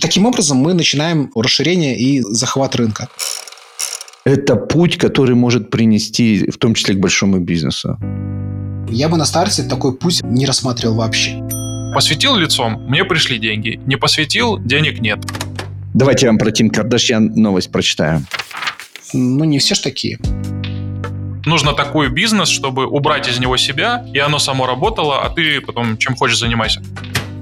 Таким образом, мы начинаем расширение и захват рынка. Это путь, который может принести в том числе к большому бизнесу. Я бы на старте такой путь не рассматривал вообще. Посветил лицом, мне пришли деньги. Не посветил, денег нет. Давайте я вам про Тим Кардашьян новость прочитаю. Ну, не все ж такие. Нужно такой бизнес, чтобы убрать из него себя, и оно само работало, а ты потом чем хочешь занимайся.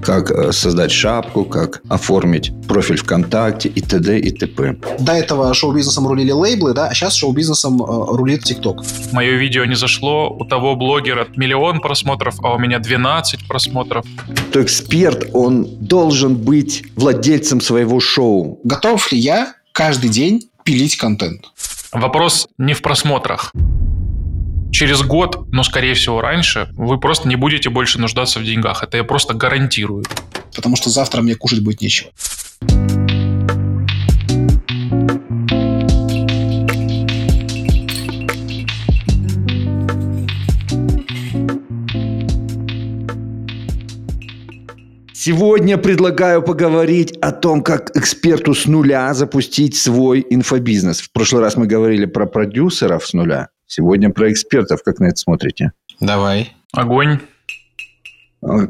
Как э, создать шапку, как оформить профиль ВКонтакте и т.д. и т.п. До этого шоу-бизнесом рулили лейблы, да, а сейчас шоу-бизнесом э, рулит ТикТок. Мое видео не зашло, у того блогера миллион просмотров, а у меня 12 просмотров. То эксперт, он должен быть владельцем своего шоу. Готов ли я каждый день пилить контент? Вопрос не в просмотрах. Через год, но скорее всего раньше, вы просто не будете больше нуждаться в деньгах. Это я просто гарантирую. Потому что завтра мне кушать будет нечего. Сегодня предлагаю поговорить о том, как эксперту с нуля запустить свой инфобизнес. В прошлый раз мы говорили про продюсеров с нуля. Сегодня про экспертов. Как на это смотрите? Давай. Огонь.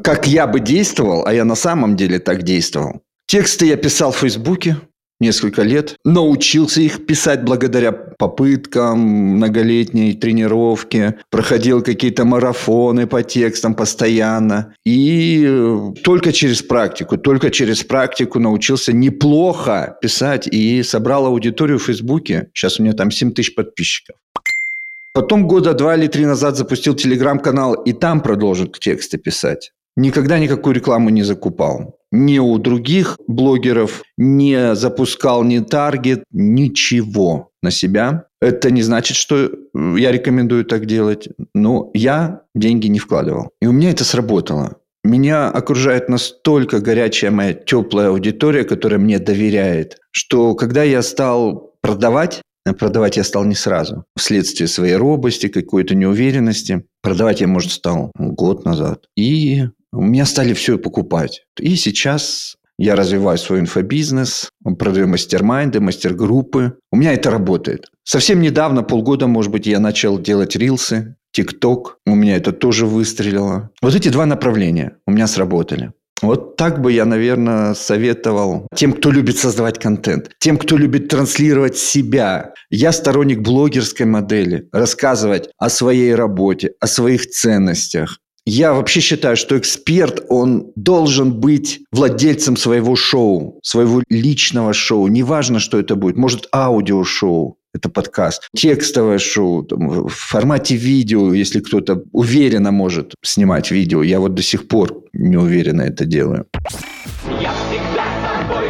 Как я бы действовал, а я на самом деле так действовал. Тексты я писал в Фейсбуке несколько лет. Научился их писать благодаря попыткам, многолетней тренировке. Проходил какие-то марафоны по текстам постоянно. И э, только через практику, только через практику научился неплохо писать. И собрал аудиторию в Фейсбуке. Сейчас у меня там 7 тысяч подписчиков. Потом года два или три назад запустил телеграм-канал и там продолжил тексты писать. Никогда никакую рекламу не закупал. Ни у других блогеров, не запускал ни таргет, ничего на себя. Это не значит, что я рекомендую так делать. Но я деньги не вкладывал. И у меня это сработало. Меня окружает настолько горячая моя теплая аудитория, которая мне доверяет, что когда я стал продавать, Продавать я стал не сразу. Вследствие своей робости, какой-то неуверенности. Продавать я, может, стал год назад. И у меня стали все покупать. И сейчас я развиваю свой инфобизнес, продаю мастер-майнды, мастер-группы. У меня это работает. Совсем недавно, полгода, может быть, я начал делать рилсы, ТикТок. У меня это тоже выстрелило. Вот эти два направления у меня сработали. Вот так бы я, наверное, советовал тем, кто любит создавать контент, тем, кто любит транслировать себя. Я сторонник блогерской модели, рассказывать о своей работе, о своих ценностях. Я вообще считаю, что эксперт, он должен быть владельцем своего шоу, своего личного шоу. Неважно, что это будет. Может, аудиошоу, это подкаст. Текстовое шоу там, в формате видео, если кто-то уверенно может снимать видео. Я вот до сих пор не уверенно это делаю. Я всегда с собой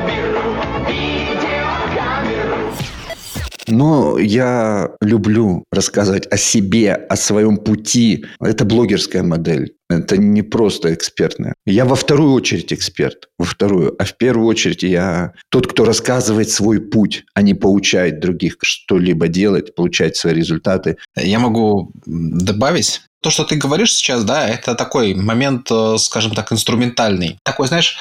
Но я люблю рассказывать о себе, о своем пути. Это блогерская модель. Это не просто экспертная. Я во вторую очередь эксперт. Во вторую. А в первую очередь я тот, кто рассказывает свой путь, а не поучает других что-либо делать, получать свои результаты. Я могу добавить, то, что ты говоришь сейчас, да, это такой момент, э, скажем так, инструментальный. Такой, знаешь,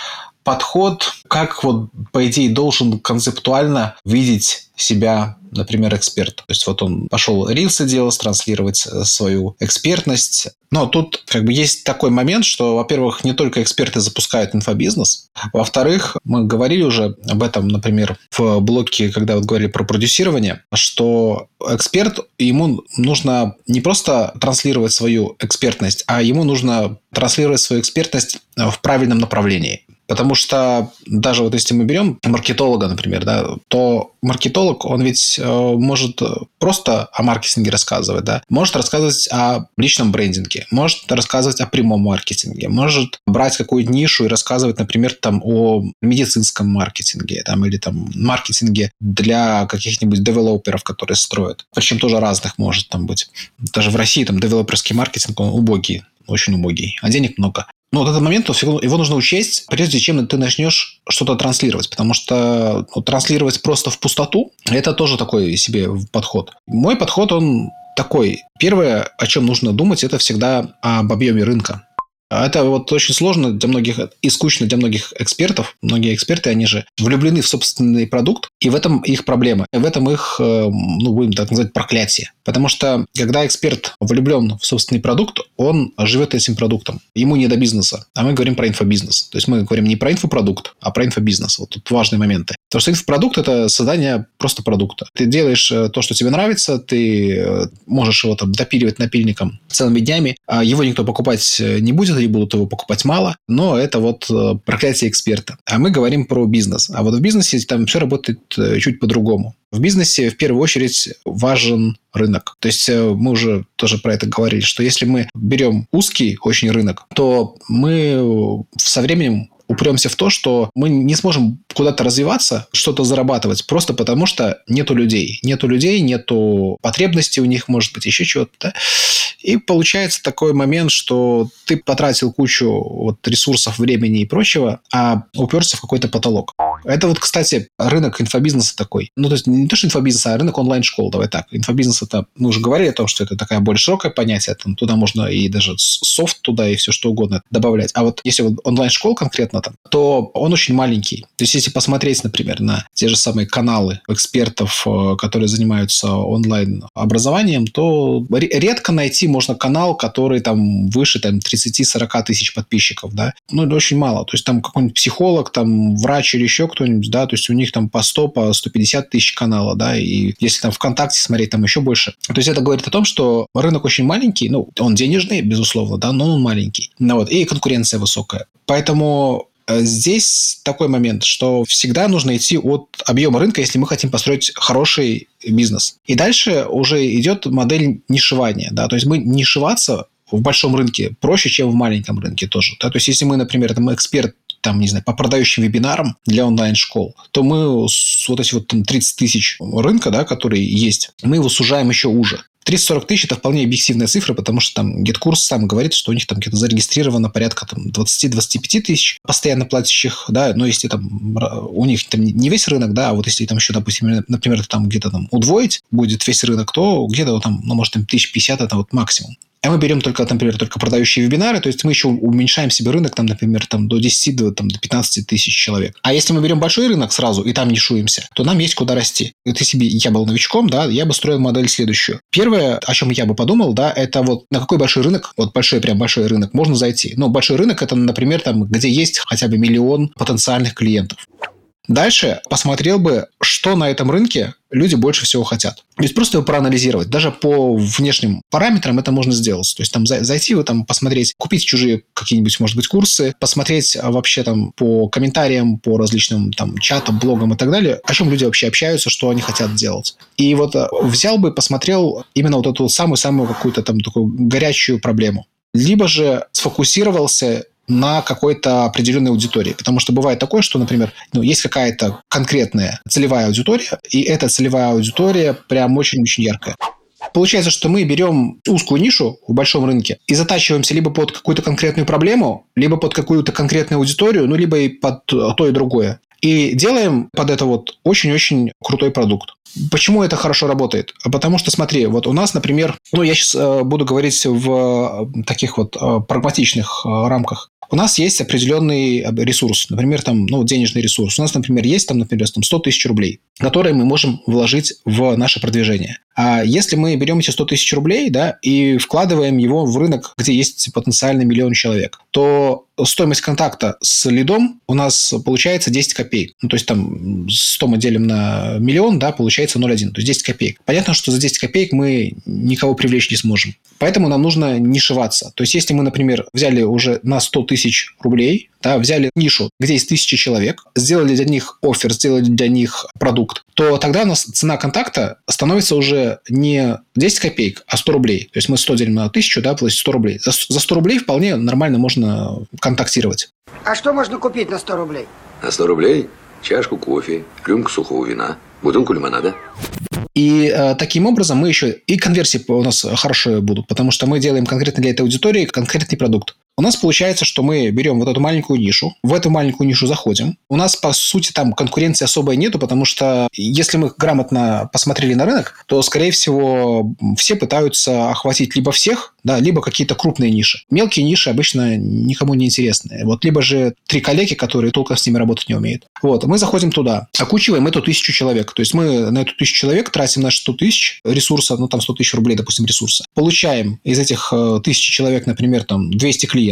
подход, как вот, по идее, должен концептуально видеть себя, например, эксперт. То есть вот он пошел рилсы делать, транслировать э, свою экспертность. Но тут как бы есть такой момент, что, во-первых, не только эксперты запускают инфобизнес. Во-вторых, мы говорили уже об этом, например, в блоке, когда вот говорили про продюсирование, что эксперт, ему нужно не просто транслировать свою экспертность, а ему нужно транслировать свою экспертность в правильном направлении. Потому что даже вот если мы берем маркетолога, например, да, то маркетолог, он ведь э, может просто о маркетинге рассказывать, да, может рассказывать о личном брендинге, может рассказывать о прямом маркетинге, может брать какую-то нишу и рассказывать, например, там о медицинском маркетинге, там, или там маркетинге для каких-нибудь девелоперов, которые строят. Причем тоже разных может там быть. Даже в России там девелоперский маркетинг, он убогий очень убогий, а денег много. Но вот этот момент, его нужно учесть, прежде чем ты начнешь что-то транслировать, потому что ну, транслировать просто в пустоту – это тоже такой себе подход. Мой подход, он такой. Первое, о чем нужно думать, это всегда об объеме рынка. А это вот очень сложно для многих и скучно для многих экспертов. Многие эксперты, они же влюблены в собственный продукт, и в этом их проблема. И в этом их, э, ну, будем так называть, проклятие. Потому что, когда эксперт влюблен в собственный продукт, он живет этим продуктом. Ему не до бизнеса. А мы говорим про инфобизнес. То есть мы говорим не про инфопродукт, а про инфобизнес. Вот тут важные моменты. Потому что инфопродукт – это создание просто продукта. Ты делаешь э, то, что тебе нравится, ты э, можешь его там допиливать напильником целыми днями, а его никто покупать не будет, или будут его покупать мало, но это вот проклятие эксперта. А мы говорим про бизнес. А вот в бизнесе там все работает чуть по-другому. В бизнесе в первую очередь важен рынок. То есть э, мы уже тоже про это говорили, что если мы берем узкий очень рынок, то мы со временем упремся в то, что мы не сможем куда-то развиваться, что-то зарабатывать, просто потому что нету людей. Нету людей, нету потребностей у них, может быть, еще чего-то. Да? И получается такой момент, что ты потратил кучу вот ресурсов, времени и прочего, а уперся в какой-то потолок. Это вот, кстати, рынок инфобизнеса такой. Ну, то есть не то, что инфобизнеса, а рынок онлайн-школ. Давай так. Инфобизнес это, мы уже говорили о том, что это такая более широкое понятие. Там, туда можно и даже софт туда, и все что угодно добавлять. А вот если вот онлайн-школ конкретно там, то он очень маленький. То есть если посмотреть, например, на те же самые каналы экспертов, э, которые занимаются онлайн-образованием, то редко найти можно канал, который там выше там 30-40 тысяч подписчиков, да. Ну, это очень мало. То есть там какой-нибудь психолог, там врач или еще кто-нибудь, да, то есть у них там по 100, по 150 тысяч канала, да, и если там ВКонтакте смотреть, там еще больше. То есть это говорит о том, что рынок очень маленький, ну, он денежный, безусловно, да, но он маленький. Ну вот, и конкуренция высокая. Поэтому Здесь такой момент, что всегда нужно идти от объема рынка, если мы хотим построить хороший бизнес. И дальше уже идет модель нишевания. Да? То есть мы нишеваться в большом рынке проще, чем в маленьком рынке тоже. Да? То есть, если мы, например, там эксперт там, не знаю, по продающим вебинарам для онлайн-школ, то мы вот эти вот там 30 тысяч рынка, да, которые есть, мы его сужаем еще уже. 30-40 тысяч – это вполне объективная цифра, потому что там GetCourse сам говорит, что у них там где-то зарегистрировано порядка там, 20-25 тысяч постоянно платящих, да, но если там у них там не весь рынок, да, а вот если там еще, допустим, например, там где-то там удвоить будет весь рынок, то где-то там, ну, может, там 1050 – это вот максимум а мы берем только, например, только продающие вебинары, то есть мы еще уменьшаем себе рынок, там, например, там, до 10, до, там, до 15 тысяч человек. А если мы берем большой рынок сразу и там нишуемся, то нам есть куда расти. Вот если бы я был новичком, да, я бы строил модель следующую. Первое, о чем я бы подумал, да, это вот на какой большой рынок, вот большой, прям большой рынок можно зайти. Ну, большой рынок это, например, там, где есть хотя бы миллион потенциальных клиентов. Дальше посмотрел бы, что на этом рынке люди больше всего хотят. То есть просто его проанализировать. Даже по внешним параметрам это можно сделать. То есть там зайти, вы там посмотреть, купить чужие какие-нибудь, может быть, курсы, посмотреть а, вообще там по комментариям, по различным там чатам, блогам и так далее, о чем люди вообще общаются, что они хотят делать. И вот а, взял бы, посмотрел именно вот эту самую-самую какую-то там такую горячую проблему. Либо же сфокусировался на какой-то определенной аудитории. Потому что бывает такое, что, например, ну, есть какая-то конкретная целевая аудитория, и эта целевая аудитория прям очень-очень яркая. Получается, что мы берем узкую нишу в большом рынке и затачиваемся либо под какую-то конкретную проблему, либо под какую-то конкретную аудиторию, ну, либо и под то и другое. И делаем под это вот очень-очень крутой продукт. Почему это хорошо работает? Потому что, смотри, вот у нас, например, ну, я сейчас э, буду говорить в э, таких вот э, прагматичных рамках у нас есть определенный ресурс, например, там, ну, денежный ресурс. У нас, например, есть там, например, там 100 тысяч рублей, которые мы можем вложить в наше продвижение. А если мы берем эти 100 тысяч рублей, да, и вкладываем его в рынок, где есть потенциальный миллион человек, то стоимость контакта с лидом у нас получается 10 копеек. Ну, то есть там 100 мы делим на миллион, да, получается 0,1, то есть 10 копеек. Понятно, что за 10 копеек мы никого привлечь не сможем. Поэтому нам нужно нишеваться. То есть если мы, например, взяли уже на 100 тысяч рублей, да, взяли нишу, где есть тысячи человек, сделали для них офер, сделали для них продукт, то тогда у нас цена контакта становится уже не 10 копеек, а 100 рублей. То есть мы 100 делим на 1000, да, получится 100 рублей. За, за 100 рублей вполне нормально можно контактировать. А что можно купить на 100 рублей? На 100 рублей чашку кофе, рюмку сухого вина, бутылку лимонада. И э, таким образом мы еще и конверсии у нас хорошие будут, потому что мы делаем конкретно для этой аудитории конкретный продукт. У нас получается, что мы берем вот эту маленькую нишу, в эту маленькую нишу заходим. У нас, по сути, там конкуренции особой нету, потому что если мы грамотно посмотрели на рынок, то, скорее всего, все пытаются охватить либо всех, да, либо какие-то крупные ниши. Мелкие ниши обычно никому не интересны. Вот либо же три коллеги, которые толком с ними работать не умеют. Вот, мы заходим туда, окучиваем эту тысячу человек. То есть мы на эту тысячу человек тратим на 100 тысяч ресурсов, ну там 100 тысяч рублей, допустим, ресурса. Получаем из этих э, тысячи человек, например, там 200 клиентов.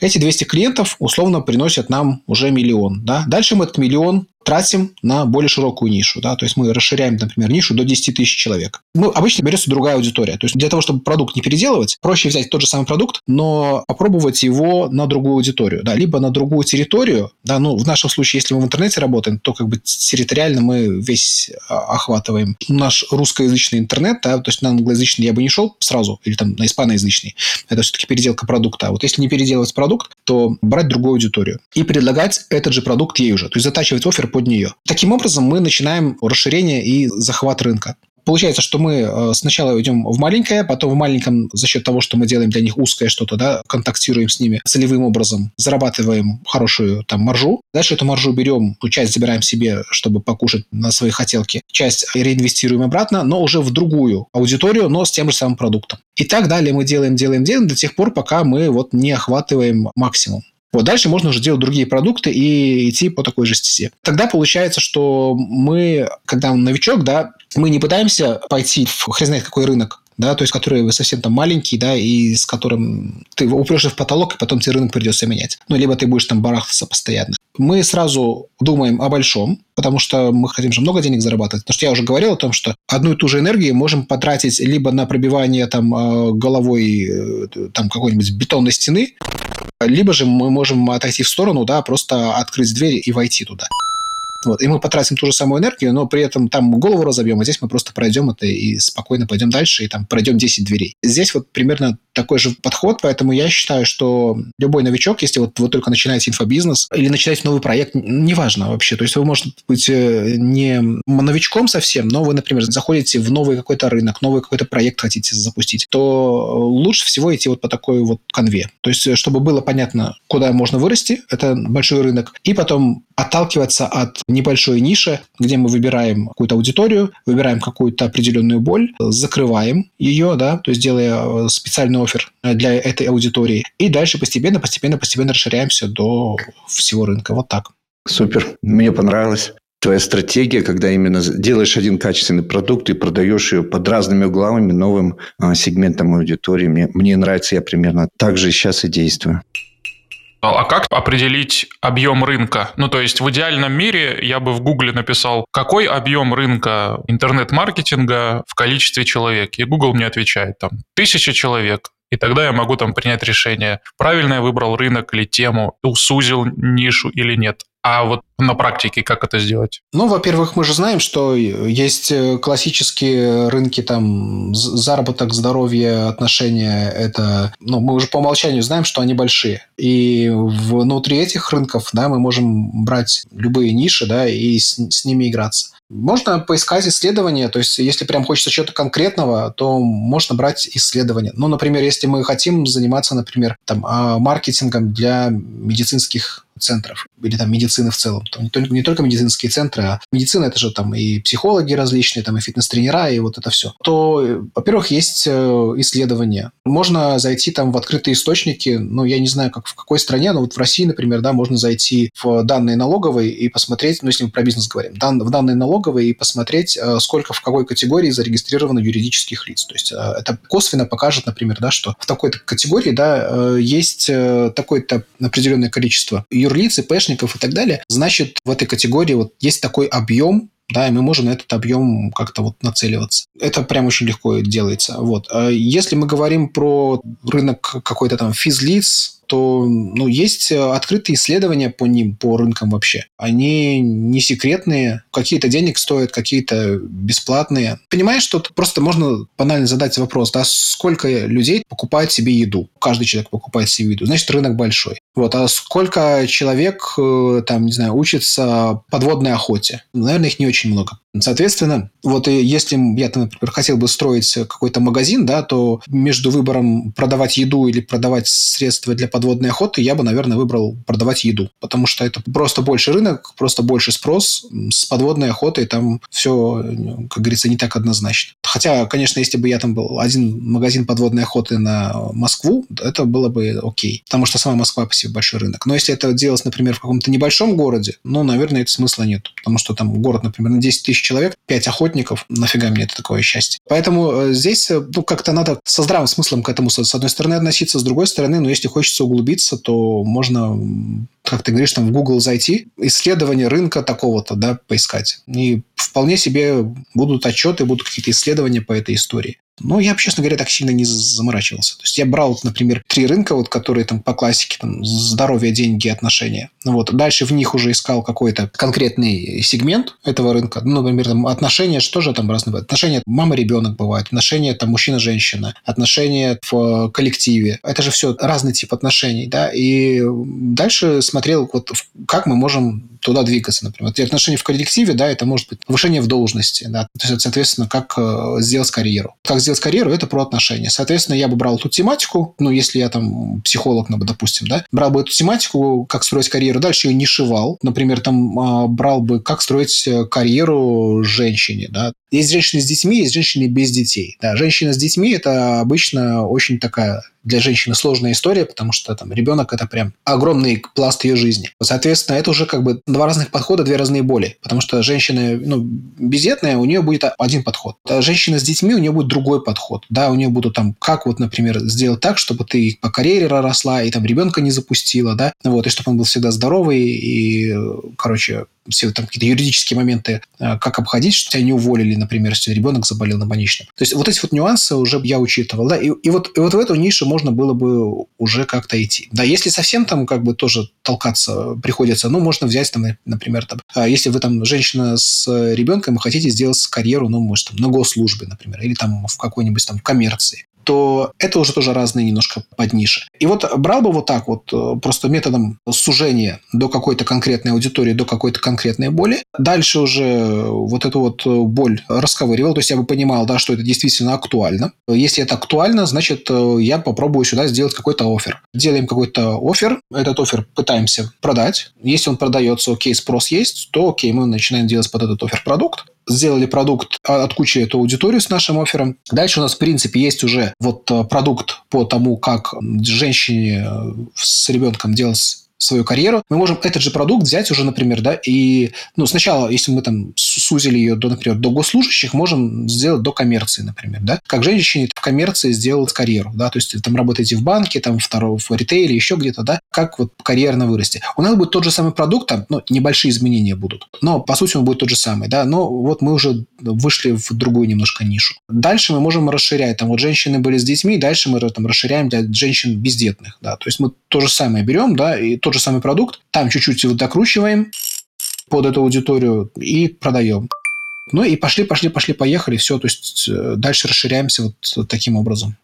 Эти 200 клиентов условно приносят нам уже миллион. Да? Дальше мы этот миллион тратим на более широкую нишу. Да? То есть мы расширяем, например, нишу до 10 тысяч человек. Ну, обычно берется другая аудитория. То есть для того, чтобы продукт не переделывать, проще взять тот же самый продукт, но попробовать его на другую аудиторию. Да? Либо на другую территорию. Да? Ну, в нашем случае, если мы в интернете работаем, то как бы территориально мы весь а, охватываем. Наш русскоязычный интернет, да? то есть на англоязычный я бы не шел сразу, или там на испаноязычный. Это все-таки переделка продукта. А вот если не переделывать продукт, то брать другую аудиторию и предлагать этот же продукт ей уже. То есть затачивать офер под нее. Таким образом, мы начинаем расширение и захват рынка. Получается, что мы э, сначала идем в маленькое, потом в маленьком за счет того, что мы делаем для них узкое что-то, да, контактируем с ними целевым образом, зарабатываем хорошую там маржу. Дальше эту маржу берем, часть забираем себе, чтобы покушать на свои хотелки, часть реинвестируем обратно, но уже в другую аудиторию, но с тем же самым продуктом. И так далее мы делаем, делаем, делаем до тех пор, пока мы вот не охватываем максимум. Вот дальше можно уже делать другие продукты и идти по такой же стезе. Тогда получается, что мы, когда он новичок, да, мы не пытаемся пойти в хрен знает какой рынок, да, то есть который совсем там маленький, да, и с которым ты упрешься в потолок, и потом тебе рынок придется менять. Ну, либо ты будешь там барахтаться постоянно. Мы сразу думаем о большом, потому что мы хотим же много денег зарабатывать. Потому что я уже говорил о том, что одну и ту же энергию можем потратить либо на пробивание там э, головой э, там какой-нибудь бетонной стены, либо же мы можем отойти в сторону, да, просто открыть дверь и войти туда. Вот. И мы потратим ту же самую энергию, но при этом там голову разобьем, а здесь мы просто пройдем это и спокойно пойдем дальше, и там пройдем 10 дверей. Здесь вот примерно такой же подход, поэтому я считаю, что любой новичок, если вот вы только начинаете инфобизнес или начинаете новый проект, неважно вообще, то есть вы, может быть, э, не новичком совсем, но вы, например, заходите в новый какой-то рынок, новый какой-то проект хотите запустить, то лучше всего идти вот по такой вот конве. То есть, чтобы было понятно, куда можно вырасти, это большой рынок, и потом отталкиваться от небольшой ниши, где мы выбираем какую-то аудиторию, выбираем какую-то определенную боль, закрываем ее, да, то есть делая э, специальный офер для этой аудитории, и дальше постепенно, постепенно, постепенно расширяемся до всего рынка. Вот так. Супер. Мне понравилось твоя стратегия, когда именно делаешь один качественный продукт и продаешь ее под разными углами новым а, сегментам аудитории. Мне, мне нравится, я примерно так же сейчас и действую. А как определить объем рынка? Ну, то есть в идеальном мире я бы в Гугле написал, какой объем рынка интернет-маркетинга в количестве человек? И Google мне отвечает, там, тысяча человек. И тогда я могу там принять решение, правильно я выбрал рынок или тему, сузил нишу или нет. А вот на практике как это сделать? Ну, во-первых, мы же знаем, что есть э, классические рынки, там, заработок, здоровье, отношения. Это, ну, мы уже по умолчанию знаем, что они большие. И внутри этих рынков, да, мы можем брать любые ниши, да, и с, с ними играться. Можно поискать исследования, то есть если прям хочется чего-то конкретного, то можно брать исследования. Ну, например, если мы хотим заниматься, например, там, а, маркетингом для медицинских центров или там медицины в целом. Там не, только, не только медицинские центры, а медицина это же там и психологи различные, там и фитнес-тренера, и вот это все. То, во-первых, есть э, исследования. Можно зайти там в открытые источники, ну, я не знаю, как в какой стране, но вот в России, например, да, можно зайти в данные налоговые и посмотреть, ну, если мы про бизнес говорим, дан, в данные налоговые и посмотреть, э, сколько в какой категории зарегистрировано юридических лиц. То есть э, это косвенно покажет, например, да, что в такой-то категории, да, есть такое-то определенное количество юрлиц, ИПшников и так далее, значит, в этой категории вот есть такой объем да, и мы можем на этот объем как-то вот нацеливаться. Это прям очень легко делается. Вот. А если мы говорим про рынок какой-то там физлиц, то ну, есть открытые исследования по ним, по рынкам вообще. Они не секретные, какие-то денег стоят, какие-то бесплатные. Понимаешь, что просто можно банально задать вопрос, да, сколько людей покупает себе еду? Каждый человек покупает себе еду. Значит, рынок большой. Вот, а сколько человек, э, там, не знаю, учится подводной охоте? Наверное, их не очень много. Соответственно, вот и если я, например, хотел бы строить какой-то магазин, да, то между выбором продавать еду или продавать средства для подводной охоты, я бы, наверное, выбрал продавать еду. Потому что это просто больше рынок, просто больше спрос. С подводной охотой там все, как говорится, не так однозначно. Хотя, конечно, если бы я там был один магазин подводной охоты на Москву, это было бы окей. Потому что сама Москва по себе большой рынок. Но если это делать, например, в каком-то небольшом городе, ну, наверное, это смысла нет. Потому что там город, например, на 10 тысяч человек, 5 охотников, нафига мне это такое счастье. Поэтому э, здесь, э, ну, как-то надо со здравым смыслом к этому, с одной стороны, относиться, с другой стороны, ну, если хочется углубиться, то можно как ты говоришь, там в Google зайти, исследование рынка такого-то, да, поискать. И вполне себе будут отчеты, будут какие-то исследования по этой истории. Но я, честно говоря, так сильно не заморачивался. То есть я брал, например, три рынка, вот, которые там по классике, там, здоровье, деньги, отношения. Ну вот. Дальше в них уже искал какой-то конкретный сегмент этого рынка. Ну, например, там, отношения, что же там разные бывают? Отношения мама-ребенок бывает, отношения там мужчина-женщина, отношения в коллективе. Это же все разный тип отношений, да. И дальше смотрел, вот, как мы можем туда двигаться, например. Вот отношения в коллективе, да, это может быть повышение в должности, да, то есть, соответственно, как э, сделать карьеру. Как сделать карьеру, это про отношения. Соответственно, я бы брал эту тематику, ну, если я там психолог, ну, допустим, да, брал бы эту тематику, как строить карьеру, дальше ее не шивал. Например, там а, брал бы, как строить э, карьеру женщине, да. Есть женщины с детьми, есть женщины без детей. Да, женщина с детьми – это обычно очень такая для женщины сложная история, потому что там ребенок – это прям огромный пласт ее жизни. Соответственно, это уже как бы два разных подхода, две разные боли. Потому что женщина ну, бездетная, у нее будет один подход. А женщина с детьми, у нее будет другой подход. Да, у нее будут там, как вот, например, сделать так, чтобы ты по карьере росла, и там ребенка не запустила, да, вот, и чтобы он был всегда здоровый, и, короче, все там какие-то юридические моменты, э, как обходить, что тебя не уволили, например, если ребенок заболел на больничном. То есть вот эти вот нюансы уже я учитывал, да, и, и, вот, и вот в эту нишу можно было бы уже как-то идти. Да, если совсем там как бы тоже толкаться приходится, ну, можно взять там, например, там, а если вы там женщина с ребенком и хотите сделать карьеру, ну, может, там, на госслужбе, например, или там в какой-нибудь там коммерции то это уже тоже разные немножко подниши. И вот брал бы вот так вот э, просто методом сужения до какой-то конкретной аудитории, до какой-то конкретной боли. Дальше уже вот эту вот боль расковыривал, то есть я бы понимал, да, что это действительно актуально. Если это актуально, значит, э, я попробую сюда сделать какой-то офер. Делаем какой-то офер, этот офер пытаемся продать. Если он продается, окей, спрос есть, то окей, мы начинаем делать под этот офер продукт сделали продукт, а, от кучи эту аудиторию с нашим оффером. Дальше у нас, в принципе, есть уже вот э, продукт по тому, как женщине э, с ребенком делать свою карьеру, мы можем этот же продукт взять уже, например, да, и, ну, сначала, если мы там сузили ее до, например, до госслужащих, можем сделать до коммерции, например, да, как женщине в коммерции сделать карьеру, да, то есть там работаете в банке, там второго в ритейле, еще где-то, да, как вот карьерно вырасти. У нас будет тот же самый продукт, там, ну, небольшие изменения будут, но, по сути, он будет тот же самый, да, но вот мы уже вышли в другую немножко нишу. Дальше мы можем расширять, там, вот женщины были с детьми, дальше мы там расширяем для женщин бездетных, да, то есть мы то же самое берем, да, и тот же самый продукт, там чуть-чуть его докручиваем под эту аудиторию и продаем. Ну и пошли, пошли, пошли, поехали, все, то есть э, дальше расширяемся вот таким образом.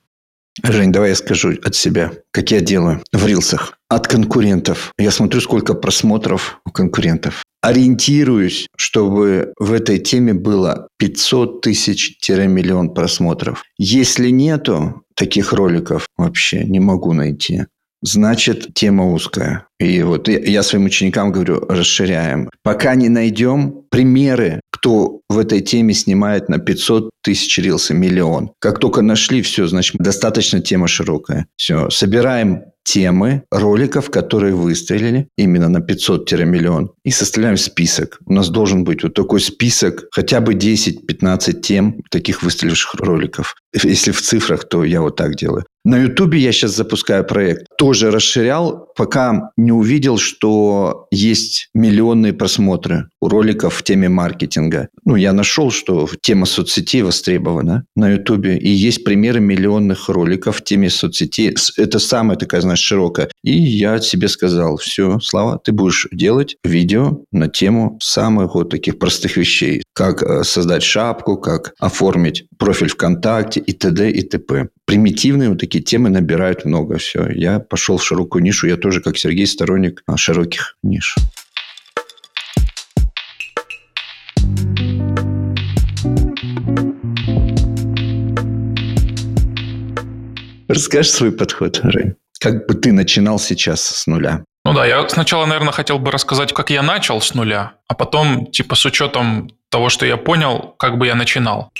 Жень, давай я скажу от себя, как я делаю в рилсах. От конкурентов. Я смотрю, сколько просмотров у конкурентов. Ориентируюсь, чтобы в этой теме было 500 тысяч-миллион просмотров. Если нету таких роликов, вообще не могу найти значит, тема узкая. И вот я своим ученикам говорю, расширяем. Пока не найдем примеры, кто в этой теме снимает на 500 тысяч рилса, миллион. Как только нашли, все, значит, достаточно тема широкая. Все, собираем темы роликов, которые выстрелили именно на 500-миллион и составляем список. У нас должен быть вот такой список, хотя бы 10-15 тем таких выстреливших роликов. Если в цифрах, то я вот так делаю. На Ютубе я сейчас запускаю проект. Тоже расширял, пока не увидел, что есть миллионные просмотры у роликов в теме маркетинга. Ну, я нашел, что тема соцсетей востребована на Ютубе. И есть примеры миллионных роликов в теме соцсетей. Это самая такая, знаешь, широкая. И я себе сказал, все, Слава, ты будешь делать видео на тему самых вот таких простых вещей. Как э, создать шапку, как оформить профиль ВКонтакте и т.д. и т.п. Примитивные вот такие темы набирают много. Все, я пошел в широкую нишу. Я тоже, как Сергей, сторонник а, широких ниш. Расскажи свой подход, Рэй. Как бы ты начинал сейчас с нуля? Ну да, я сначала, наверное, хотел бы рассказать, как я начал с нуля, а потом, типа, с учетом того, что я понял, как бы я начинал.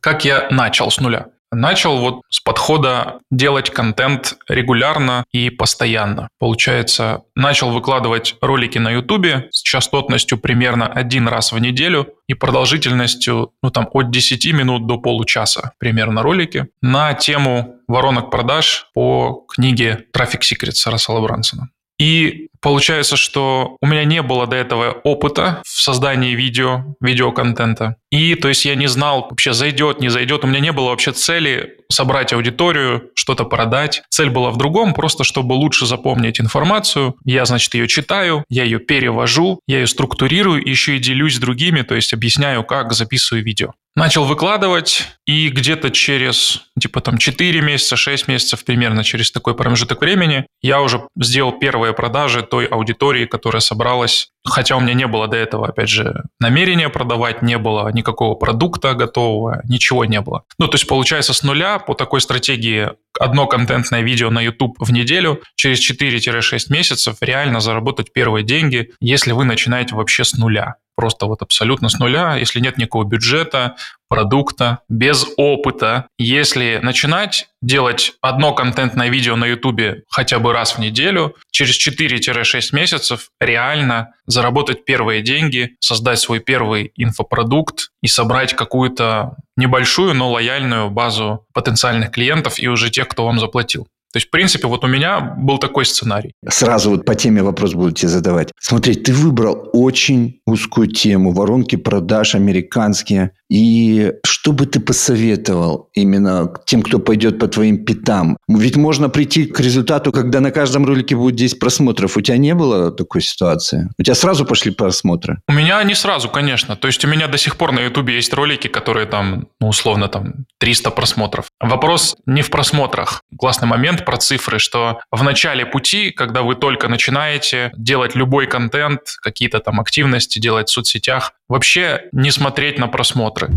Как я начал с нуля? Начал вот с подхода делать контент регулярно и постоянно. Получается, начал выкладывать ролики на Ютубе с частотностью примерно один раз в неделю и продолжительностью, ну там, от 10 минут до получаса примерно ролики на тему воронок продаж по книге «Traffic Secrets» Рассела Брансона. И получается, что у меня не было до этого опыта в создании видео, видеоконтента. И то есть я не знал вообще зайдет, не зайдет. У меня не было вообще цели собрать аудиторию, что-то продать. Цель была в другом, просто чтобы лучше запомнить информацию. Я, значит, ее читаю, я ее перевожу, я ее структурирую, еще и делюсь другими, то есть объясняю, как записываю видео. Начал выкладывать, и где-то через, типа там 4 месяца, 6 месяцев примерно, через такой промежуток времени, я уже сделал первые продажи той аудитории, которая собралась. Хотя у меня не было до этого, опять же, намерения продавать, не было никакого продукта готового, ничего не было. Ну, то есть, получается, с нуля по такой стратегии одно контентное видео на YouTube в неделю через 4-6 месяцев реально заработать первые деньги, если вы начинаете вообще с нуля просто вот абсолютно с нуля, если нет никакого бюджета, продукта, без опыта. Если начинать делать одно контентное видео на YouTube хотя бы раз в неделю, через 4-6 месяцев реально заработать первые деньги, создать свой первый инфопродукт и собрать какую-то небольшую, но лояльную базу потенциальных клиентов и уже тех, кто вам заплатил. То есть, в принципе, вот у меня был такой сценарий. Сразу вот по теме вопрос буду тебе задавать. Смотри, ты выбрал очень узкую тему, воронки продаж американские. И что бы ты посоветовал именно тем, кто пойдет по твоим пятам? Ведь можно прийти к результату, когда на каждом ролике будет 10 просмотров. У тебя не было такой ситуации? У тебя сразу пошли просмотры? У меня не сразу, конечно. То есть у меня до сих пор на Ютубе есть ролики, которые там, ну, условно, там 300 просмотров. Вопрос не в просмотрах. Классный момент про цифры, что в начале пути, когда вы только начинаете делать любой контент, какие-то там активности делать в соцсетях, вообще не смотреть на просмотры.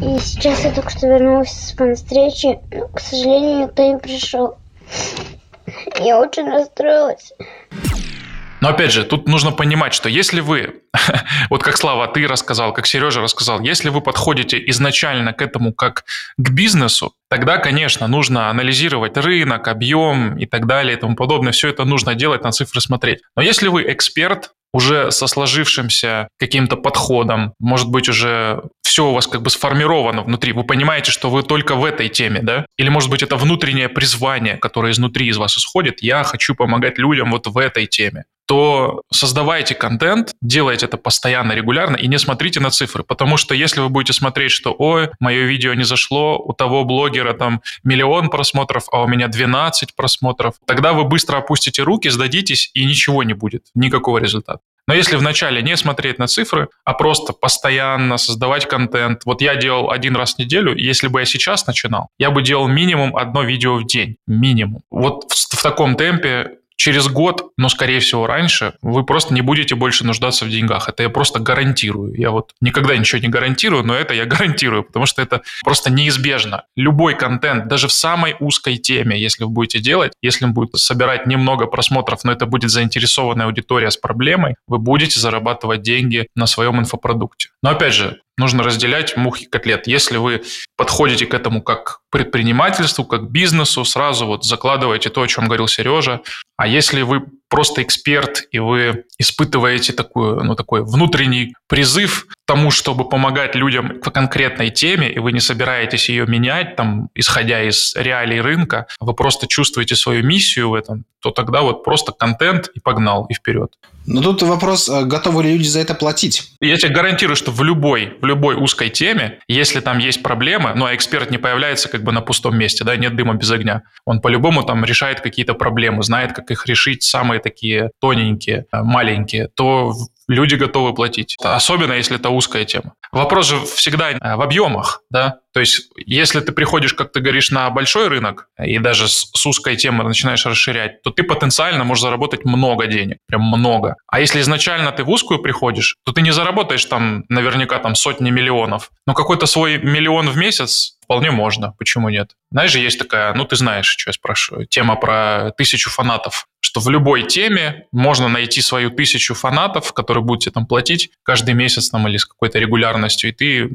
И сейчас я только что вернулась с встречи, но, к сожалению, никто не пришел. Я очень расстроилась. Но опять же, тут нужно понимать, что если вы, вот как Слава, ты рассказал, как Сережа рассказал, если вы подходите изначально к этому как к бизнесу, тогда, конечно, нужно анализировать рынок, объем и так далее и тому подобное. Все это нужно делать, на цифры смотреть. Но если вы эксперт, уже со сложившимся каким-то подходом, может быть, уже все у вас как бы сформировано внутри, вы понимаете, что вы только в этой теме, да? Или, может быть, это внутреннее призвание, которое изнутри из вас исходит, я хочу помогать людям вот в этой теме то создавайте контент, делайте это постоянно, регулярно и не смотрите на цифры, потому что если вы будете смотреть, что, ой, мое видео не зашло, у того блогера там миллион просмотров, а у меня 12 просмотров, тогда вы быстро опустите руки, сдадитесь и ничего не будет, никакого результата. Но если вначале не смотреть на цифры, а просто постоянно создавать контент, вот я делал один раз в неделю, если бы я сейчас начинал, я бы делал минимум одно видео в день, минимум. Вот в, в таком темпе через год, но, скорее всего, раньше, вы просто не будете больше нуждаться в деньгах. Это я просто гарантирую. Я вот никогда ничего не гарантирую, но это я гарантирую, потому что это просто неизбежно. Любой контент, даже в самой узкой теме, если вы будете делать, если он будет собирать немного просмотров, но это будет заинтересованная аудитория с проблемой, вы будете зарабатывать деньги на своем инфопродукте. Но опять же, нужно разделять мух и котлет. Если вы подходите к этому как к предпринимательству, как к бизнесу, сразу вот закладываете то, о чем говорил Сережа. А если вы просто эксперт, и вы испытываете такую, ну, такой внутренний призыв к тому, чтобы помогать людям по конкретной теме, и вы не собираетесь ее менять, там, исходя из реалий рынка, вы просто чувствуете свою миссию в этом, то тогда вот просто контент и погнал, и вперед. Но тут вопрос, а готовы ли люди за это платить? Я тебе гарантирую, что в любой, в любой узкой теме, если там есть проблемы, ну, а эксперт не появляется как бы на пустом месте, да, нет дыма без огня. Он по-любому там решает какие-то проблемы, знает, как их решить, самые такие тоненькие, э, маленькие, то люди готовы платить. Особенно, если это узкая тема. Вопрос же всегда э, в объемах, да? То есть, если ты приходишь, как ты говоришь, на большой рынок и даже с, узкой темы начинаешь расширять, то ты потенциально можешь заработать много денег, прям много. А если изначально ты в узкую приходишь, то ты не заработаешь там наверняка там сотни миллионов, но какой-то свой миллион в месяц вполне можно, почему нет? Знаешь же, есть такая, ну ты знаешь, что я спрашиваю, тема про тысячу фанатов что в любой теме можно найти свою тысячу фанатов, которые будут тебе там платить каждый месяц там, или с какой-то регулярностью, и ты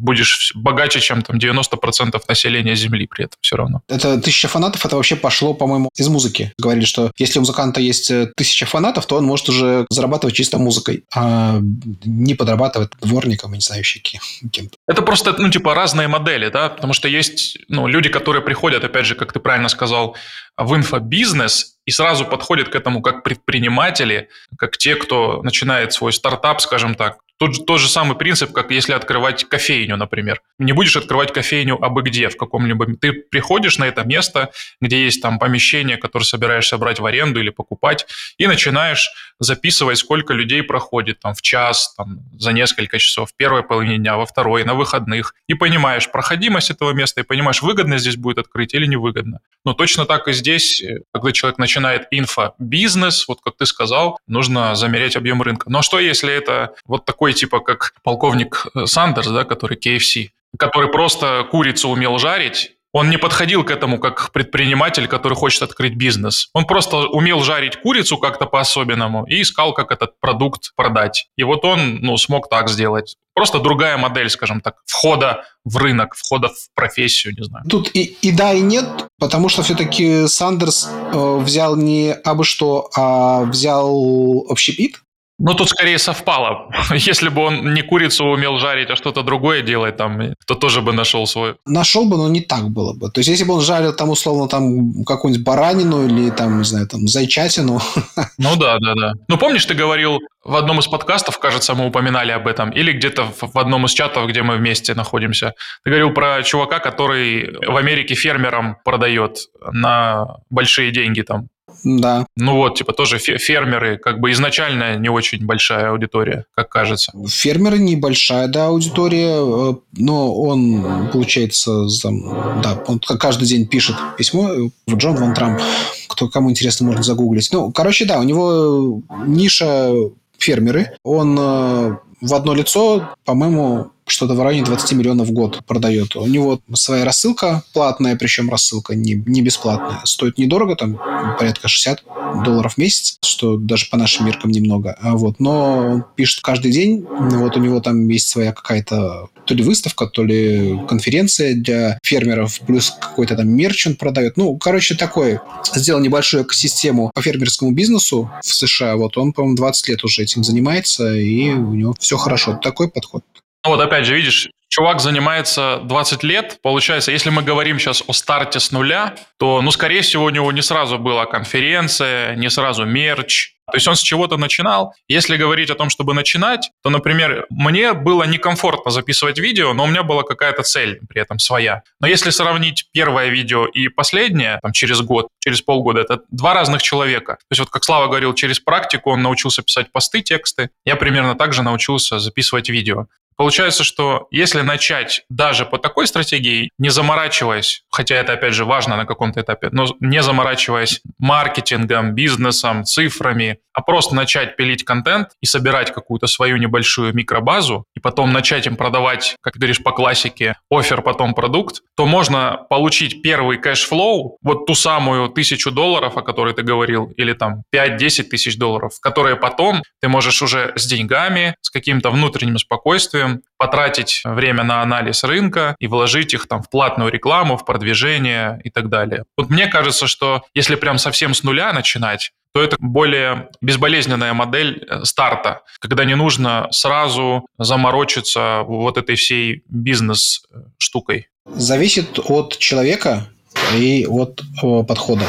будешь богаче, чем там 90% населения Земли при этом все равно. Это тысяча фанатов, это вообще пошло, по-моему, из музыки. Говорили, что если у музыканта есть э, тысяча фанатов, то он может уже зарабатывать чисто музыкой, а не подрабатывать дворником, не знаю, еще кем-то. Это просто, ну, типа, разные модели, да, потому что есть, ну, люди, которые приходят, опять же, как ты правильно сказал, в инфобизнес и сразу подходят к этому как предприниматели, как те, кто начинает свой стартап, скажем так, Тут тот же самый принцип, как если открывать кофейню, например. Не будешь открывать кофейню абы где, в каком-либо... Ты приходишь на это место, где есть там помещение, которое собираешься брать в аренду или покупать, и начинаешь записывать, сколько людей проходит там в час, там, за несколько часов, в первой половине дня, во второй, на выходных. И понимаешь проходимость этого места, и понимаешь, выгодно здесь будет открыть или невыгодно. Но точно так и здесь, э, когда человек начинает инфобизнес, вот как ты сказал, нужно замерять объем рынка. Но что если это вот такой типа как полковник э, Сандерс, да, который KFC, который просто курицу умел жарить, он не подходил к этому как предприниматель, который хочет открыть бизнес. Он просто умел жарить курицу как-то по-особенному и искал, как этот продукт продать. И вот он ну, смог так сделать. Просто другая модель, скажем так, входа в рынок, входа в профессию, не знаю. Тут и, и да, и нет, потому что все-таки Сандерс э, взял не абы что, а взял общепит, ну, тут скорее совпало. Если бы он не курицу умел жарить, а что-то другое делать там, то тоже бы нашел свой. Нашел бы, но не так было бы. То есть, если бы он жарил там, условно, там какую-нибудь баранину или там, не знаю, там, зайчатину. Ну да, да, да. Ну, помнишь, ты говорил в одном из подкастов, кажется, мы упоминали об этом, или где-то в одном из чатов, где мы вместе находимся, ты говорил про чувака, который в Америке фермерам продает на большие деньги там да. Ну вот, типа тоже фермеры, как бы изначально не очень большая аудитория, как кажется. Фермеры небольшая, да, аудитория, э, но он, получается, там, да, он каждый день пишет письмо в Джон Ван Трамп, кто кому интересно, можно загуглить. Ну, короче, да, у него ниша фермеры, он э, в одно лицо, по-моему, что-то в районе 20 миллионов в год продает. У него своя рассылка платная, причем рассылка не, не бесплатная. Стоит недорого, там порядка 60 долларов в месяц, что даже по нашим меркам немного. А вот, но он пишет каждый день. Вот у него там есть своя какая-то то ли выставка, то ли конференция для фермеров, плюс какой-то там мерч он продает. Ну, короче, такой. Сделал небольшую экосистему по фермерскому бизнесу в США. Вот он, по-моему, 20 лет уже этим занимается, и у него все хорошо. Такой подход. Ну вот опять же, видишь, чувак занимается 20 лет. Получается, если мы говорим сейчас о старте с нуля, то, ну, скорее всего, у него не сразу была конференция, не сразу мерч. То есть он с чего-то начинал. Если говорить о том, чтобы начинать, то, например, мне было некомфортно записывать видео, но у меня была какая-то цель при этом своя. Но если сравнить первое видео и последнее, там, через год, через полгода, это два разных человека. То есть вот как Слава говорил, через практику он научился писать посты, тексты. Я примерно так же научился записывать видео. Получается, что если начать даже по такой стратегии, не заморачиваясь, хотя это опять же важно на каком-то этапе, но не заморачиваясь маркетингом, бизнесом, цифрами, а просто начать пилить контент и собирать какую-то свою небольшую микробазу, и потом начать им продавать, как ты говоришь, по классике, offer, потом продукт, то можно получить первый cash flow, вот ту самую тысячу долларов, о которой ты говорил, или там 5-10 тысяч долларов, которые потом ты можешь уже с деньгами, с каким-то внутренним спокойствием потратить время на анализ рынка и вложить их там в платную рекламу, в продвижение и так далее. Вот мне кажется, что если прям совсем с нуля начинать, то это более безболезненная модель э, старта, когда не нужно сразу заморочиться вот этой всей бизнес-штукой. Зависит от человека, и от э, подхода.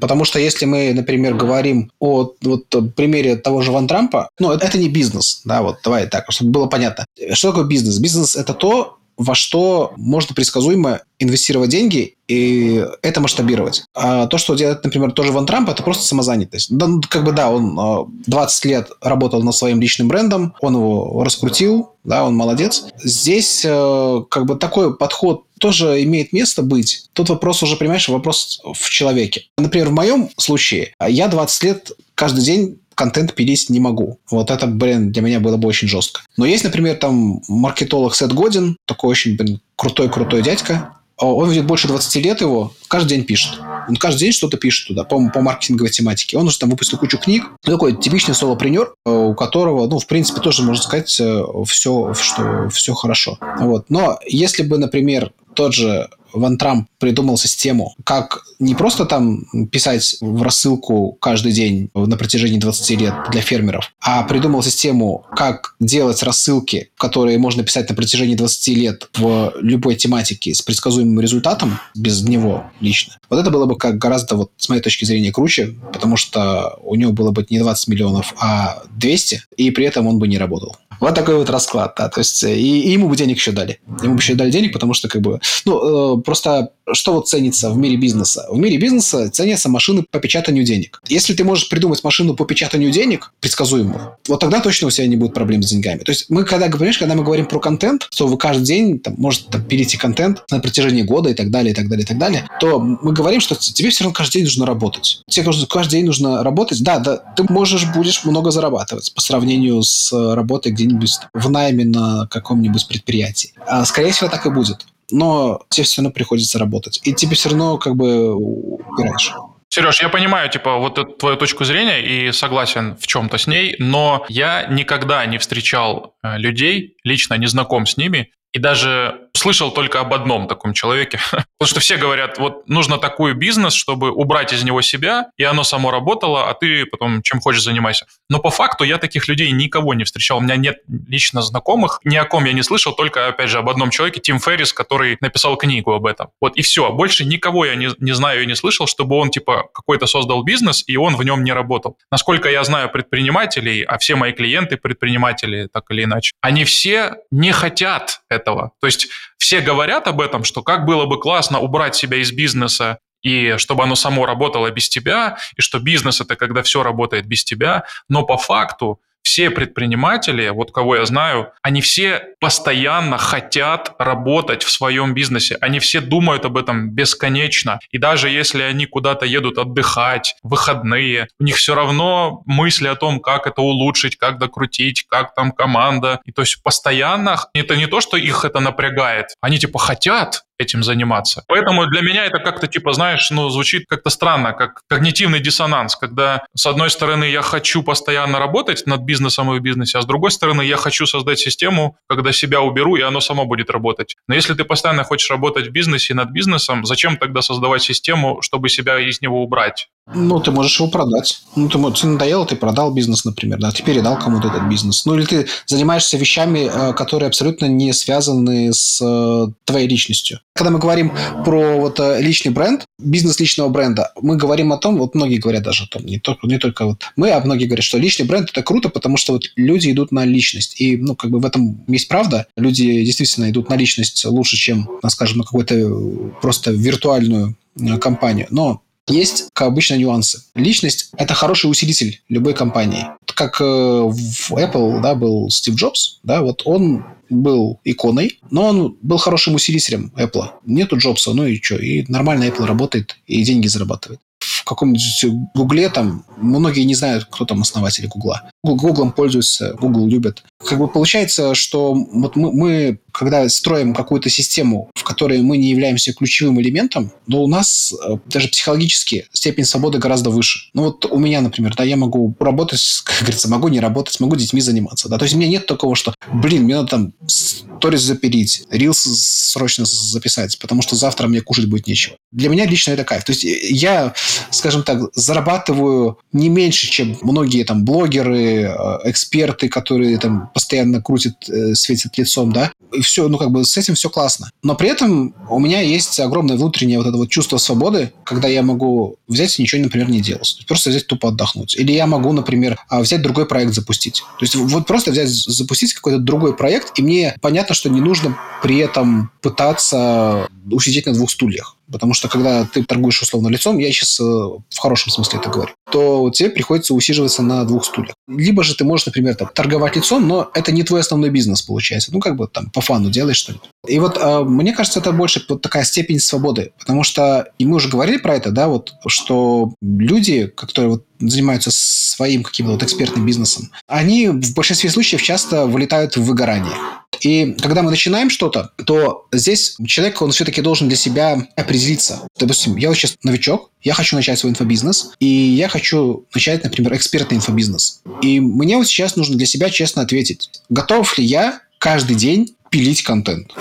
Потому что если мы, например, говорим о вот, примере того же Ван Трампа, ну, это не бизнес, да, вот давай так, чтобы было понятно. Что такое бизнес? Бизнес – это то, во что можно предсказуемо инвестировать деньги и это масштабировать. А то, что делает, например, тоже Ван Трамп, это просто самозанятость. Да, ну, как бы да, он 20 а, лет работал над своим личным брендом, он его раскрутил, да, он молодец. Здесь э, как бы такой подход тоже имеет место быть. Тут вопрос уже, понимаешь, вопрос в человеке. Например, в моем случае я 20 лет каждый день контент пилить не могу. Вот это, блин, для меня было бы очень жестко. Но есть, например, там маркетолог Сет Годин, такой очень, блин, крутой-крутой дядька. Он ведет больше 20 лет его, каждый день пишет. Он каждый день что-то пишет туда по, по маркетинговой тематике. Он уже там выпустил кучу книг. Такой типичный солопренер, э, у которого, ну, в принципе, тоже, можно сказать, все, э, что все хорошо. Вот. Но если бы, например, тот же Ван Трамп придумал систему, как не просто там писать в рассылку каждый день на протяжении 20 лет для фермеров, а придумал систему, как делать рассылки, которые можно писать на протяжении 20 лет в любой тематике с предсказуемым результатом, без него лично. Вот это было бы как гораздо, вот с моей точки зрения, круче, потому что у него было бы не 20 миллионов, а 200, и при этом он бы не работал. Вот такой вот расклад, да. То есть, и, и ему бы денег еще дали. Ему бы еще дали денег, потому что, как бы, ну, э, просто что вот ценится в мире бизнеса? В мире бизнеса ценятся машины по печатанию денег. Если ты можешь придумать машину по печатанию денег, предсказуемую, вот тогда точно у тебя не будет проблем с деньгами. То есть мы, когда, говоришь, когда мы говорим про контент, то вы каждый день там, может там, перейти контент на протяжении года и так далее, и так далее, и так далее, то мы говорим, что тебе все равно каждый день нужно работать. Тебе каждый день нужно работать. Да, да, ты можешь, будешь много зарабатывать по сравнению с работой где-нибудь в найме на каком-нибудь предприятии. А, скорее всего, так и будет но тебе все равно приходится работать. И тебе все равно как бы убираешь. Сереж, я понимаю, типа, вот эту твою точку зрения и согласен в чем-то с ней, но я никогда не встречал э, людей, лично не знаком с ними, и даже слышал только об одном таком человеке. Потому что все говорят, вот нужно такой бизнес, чтобы убрать из него себя, и оно само работало, а ты потом чем хочешь занимайся. Но по факту я таких людей никого не встречал. У меня нет лично знакомых, ни о ком я не слышал, только, опять же, об одном человеке, Тим Феррис, который написал книгу об этом. Вот и все. Больше никого я не, не знаю и не слышал, чтобы он, типа, какой-то создал бизнес, и он в нем не работал. Насколько я знаю предпринимателей, а все мои клиенты предприниматели, так или иначе, они все не хотят этого. То есть все говорят об этом, что как было бы классно убрать себя из бизнеса и чтобы оно само работало без тебя, и что бизнес это когда все работает без тебя, но по факту все предприниматели, вот кого я знаю, они все постоянно хотят работать в своем бизнесе. Они все думают об этом бесконечно. И даже если они куда-то едут отдыхать, выходные, у них все равно мысли о том, как это улучшить, как докрутить, как там команда. И то есть постоянно это не то, что их это напрягает. Они типа хотят, этим заниматься. Поэтому для меня это как-то, типа, знаешь, ну, звучит как-то странно, как когнитивный диссонанс, когда, с одной стороны, я хочу постоянно работать над бизнесом и в бизнесе, а с другой стороны, я хочу создать систему, когда себя уберу, и оно само будет работать. Но если ты постоянно хочешь работать в бизнесе над бизнесом, зачем тогда создавать систему, чтобы себя из него убрать? Ну, ты можешь его продать. Ну, ты, тебе надоело, ты продал бизнес, например, да, ты передал кому-то этот бизнес. Ну, или ты занимаешься вещами, э, которые абсолютно не связаны с э, твоей личностью. Когда мы говорим про вот э, личный бренд, бизнес личного бренда, мы говорим о том, вот многие говорят даже о том, не только, не только вот мы, а многие говорят, что личный бренд – это круто, потому что вот люди идут на личность. И, ну, как бы в этом есть правда. Люди действительно идут на личность лучше, чем, скажем, на какую-то просто виртуальную компанию. Но есть, как обычно, нюансы. Личность – это хороший усилитель любой компании. Как э, в Apple да, был Стив Джобс, да, вот он был иконой, но он был хорошим усилителем Apple. Нету Джобса, ну и что, и нормально Apple работает, и деньги зарабатывает. Каком-нибудь Гугле, там, многие не знают, кто там основатели Гугла. Гуглом пользуются, Google любят. Как бы получается, что вот мы, мы когда строим какую-то систему, в которой мы не являемся ключевым элементом, но у нас э, даже психологически степень свободы гораздо выше. Ну вот у меня, например, да, я могу работать, как говорится, могу не работать, могу детьми заниматься, да, то есть у меня нет такого, что, блин, мне надо там сторис запилить, рилс срочно записать, потому что завтра мне кушать будет нечего. Для меня лично это кайф. То есть я, скажем так, зарабатываю не меньше, чем многие там блогеры, э, эксперты, которые там постоянно крутят, э, светят лицом, да, и все, ну, как бы с этим все классно. Но при этом у меня есть огромное внутреннее вот это вот чувство свободы, когда я могу взять и ничего, например, не делать. Просто взять тупо отдохнуть. Или я могу, например, а, взять другой проект запустить. То есть вот просто взять, запустить какой-то другой проект, и мне понятно, что не нужно при этом пытаться усидеть на двух стульях. Потому что когда ты торгуешь условно лицом, я сейчас э, в хорошем смысле это говорю, то тебе приходится усиживаться на двух стульях. Либо же ты можешь, например, там, торговать лицом, но это не твой основной бизнес получается. Ну, как бы там по фану делаешь что-нибудь. И вот э, мне кажется, это больше вот такая степень свободы. Потому что, и мы уже говорили про это, да, вот, что люди, которые вот занимаются своим каким-то вот экспертным бизнесом, они в большинстве случаев часто вылетают в выгорание. И когда мы начинаем что-то, то здесь человек, он все-таки должен для себя определиться. Допустим, я вот сейчас новичок, я хочу начать свой инфобизнес, и я хочу начать, например, экспертный инфобизнес. И мне вот сейчас нужно для себя честно ответить, готов ли я каждый день пилить контент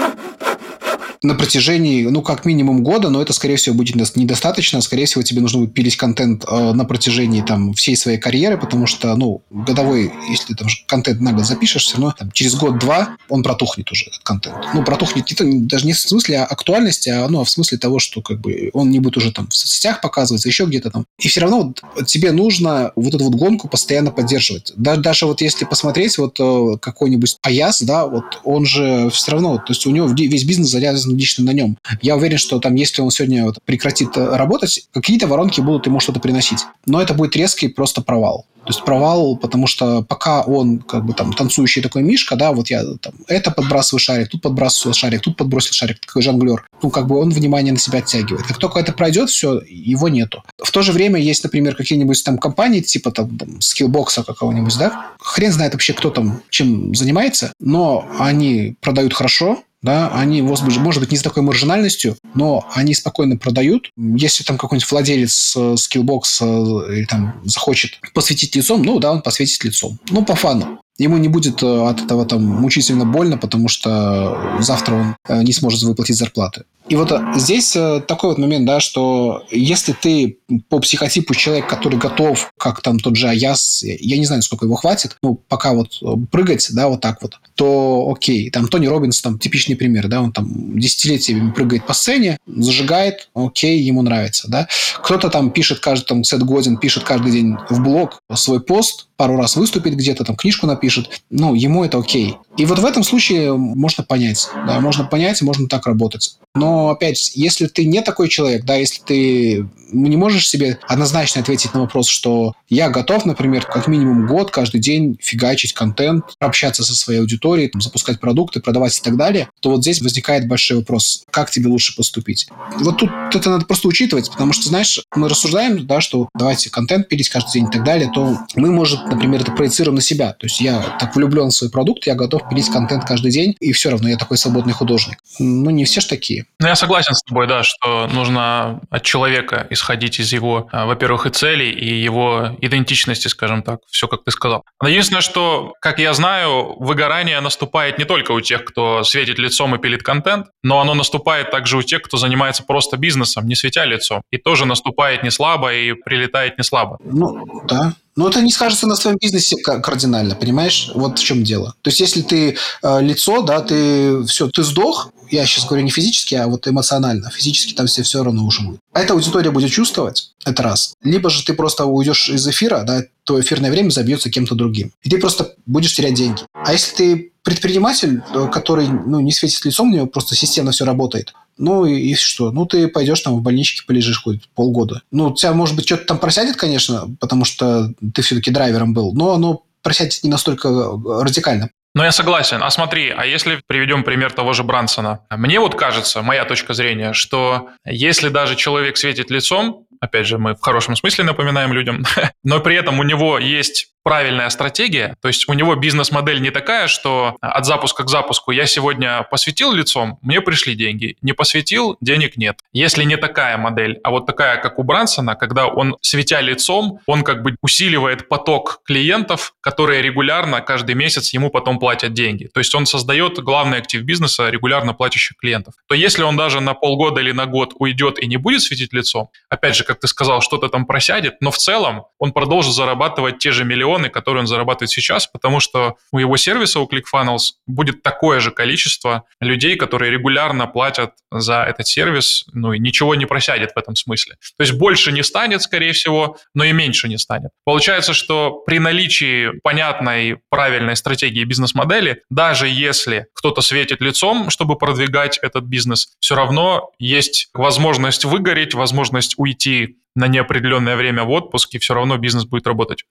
на протяжении, ну, как минимум года, но это, скорее всего, будет недостаточно. Скорее всего, тебе нужно будет пилить контент э, на протяжении там всей своей карьеры, потому что, ну, годовой, если там контент на год запишешь, все равно там, через год-два он протухнет уже, этот контент. Ну, протухнет не, даже не в смысле актуальности, а, ну, а в смысле того, что как бы он не будет уже там в соцсетях показываться, еще где-то там. И все равно вот, тебе нужно вот эту вот гонку постоянно поддерживать. Да, даже вот если посмотреть вот э, какой-нибудь Аяс, да, вот он же все равно, то есть у него весь бизнес завязан лично на нем. Я уверен, что там, если он сегодня вот прекратит э, работать, какие-то воронки будут ему что-то приносить. Но это будет резкий просто провал. То есть провал, потому что пока он как бы там танцующий такой мишка, да, вот я там это подбрасываю шарик, тут подбрасываю шарик, тут подбросил шарик, такой жонглер. Ну, как бы он внимание на себя оттягивает. Как только это пройдет, все, его нету. В то же время есть, например, какие-нибудь там компании, типа там, там скиллбокса какого-нибудь, да, хрен знает вообще, кто там чем занимается, но они продают хорошо, да, они, может быть, не с такой маржинальностью, но они спокойно продают. Если там какой-нибудь владелец э, Skillbox э, или там захочет посветить лицом, ну да, он посветит лицом. Ну, по фану. Ему не будет э, от этого там мучительно больно, потому что завтра он не сможет выплатить зарплаты. И вот здесь такой вот момент, да, что если ты по психотипу человек, который готов, как там тот же Аяс, я не знаю, сколько его хватит, ну, пока вот прыгать, да, вот так вот, то окей. Там Тони Робинс, там типичный пример, да, он там десятилетиями прыгает по сцене, зажигает, окей, ему нравится, да. Кто-то там пишет каждый, там, Сет Годин пишет каждый день в блог свой пост, пару раз выступит где-то, там, книжку напишет, ну, ему это окей. И вот в этом случае можно понять, да, можно понять, можно так работать. Но, опять, если ты не такой человек, да, если ты не можешь себе однозначно ответить на вопрос, что я готов, например, как минимум год каждый день фигачить контент, общаться со своей аудиторией, там, запускать продукты, продавать и так далее, то вот здесь возникает большой вопрос, как тебе лучше поступить. Вот тут это надо просто учитывать, потому что, знаешь, мы рассуждаем, да, что давайте контент пилить каждый день и так далее, то мы, может, например, это проецируем на себя. То есть я так влюблен в свой продукт, я готов пилить контент каждый день, и все равно я такой свободный художник. Ну, не все ж такие. Ну, я согласен с тобой, да, что нужно от человека исходить из его, а, во-первых, и целей, и его идентичности, скажем так, все, как ты сказал. Но единственное, что, как я знаю, выгорание наступает не только у тех, кто светит лицом и пилит контент, но оно наступает также у тех, кто занимается просто бизнесом, не светя лицом. И тоже наступает не слабо и прилетает не слабо. Ну, да. Но это не скажется на своем бизнесе кардинально, понимаешь? Вот в чем дело. То есть, если ты э, лицо, да, ты все, ты сдох, я сейчас говорю не физически, а вот эмоционально. Физически там все все равно уже будет. А эта аудитория будет чувствовать, это раз. Либо же ты просто уйдешь из эфира, да, то эфирное время забьется кем-то другим. И ты просто будешь терять деньги. А если ты предприниматель, э, который ну, не светит лицом, у него просто системно все работает, ну и, и что? Ну ты пойдешь там в больничке полежишь хоть полгода. Ну, тебя, может быть, что-то там просядет, конечно, потому что ты все-таки драйвером был, но оно просядет не настолько э, радикально. Ну, я согласен. А смотри, а если приведем пример того же Брансона? Мне вот кажется, моя точка зрения, что если даже человек светит лицом, Опять же, мы в хорошем смысле напоминаем людям. Но при этом у него есть правильная стратегия, то есть у него бизнес-модель не такая, что от запуска к запуску я сегодня посвятил лицом, мне пришли деньги, не посвятил, денег нет. Если не такая модель, а вот такая, как у Брансона, когда он, светя лицом, он как бы усиливает поток клиентов, которые регулярно каждый месяц ему потом платят деньги. То есть он создает главный актив бизнеса регулярно платящих клиентов. То если он даже на полгода или на год уйдет и не будет светить лицом, опять же, как ты сказал, что-то там просядет, но в целом он продолжит зарабатывать те же миллионы, миллионы, которые он зарабатывает сейчас, потому что у его сервиса, у ClickFunnels, будет такое же количество людей, которые регулярно платят за этот сервис, ну и ничего не просядет в этом смысле. То есть больше не станет, скорее всего, но и меньше не станет. Получается, что при наличии понятной, правильной стратегии бизнес-модели, даже если кто-то светит лицом, чтобы продвигать этот бизнес, все равно есть возможность выгореть, возможность уйти на неопределенное время в отпуск, и все равно бизнес будет работать.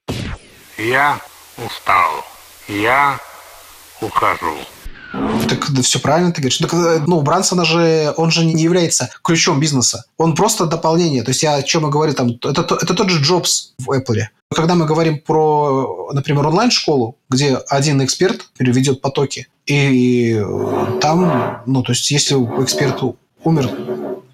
Я устал. Я ухожу. Так да, все правильно ты говоришь. Так, э, ну, Брансона же, он же не является ключом бизнеса. Он просто дополнение. То есть я о чем и говорю, там, это, это тот же Джобс в Apple. Когда мы говорим про, например, онлайн-школу, где один эксперт переведет потоки, и там, ну, то есть если эксперт умер,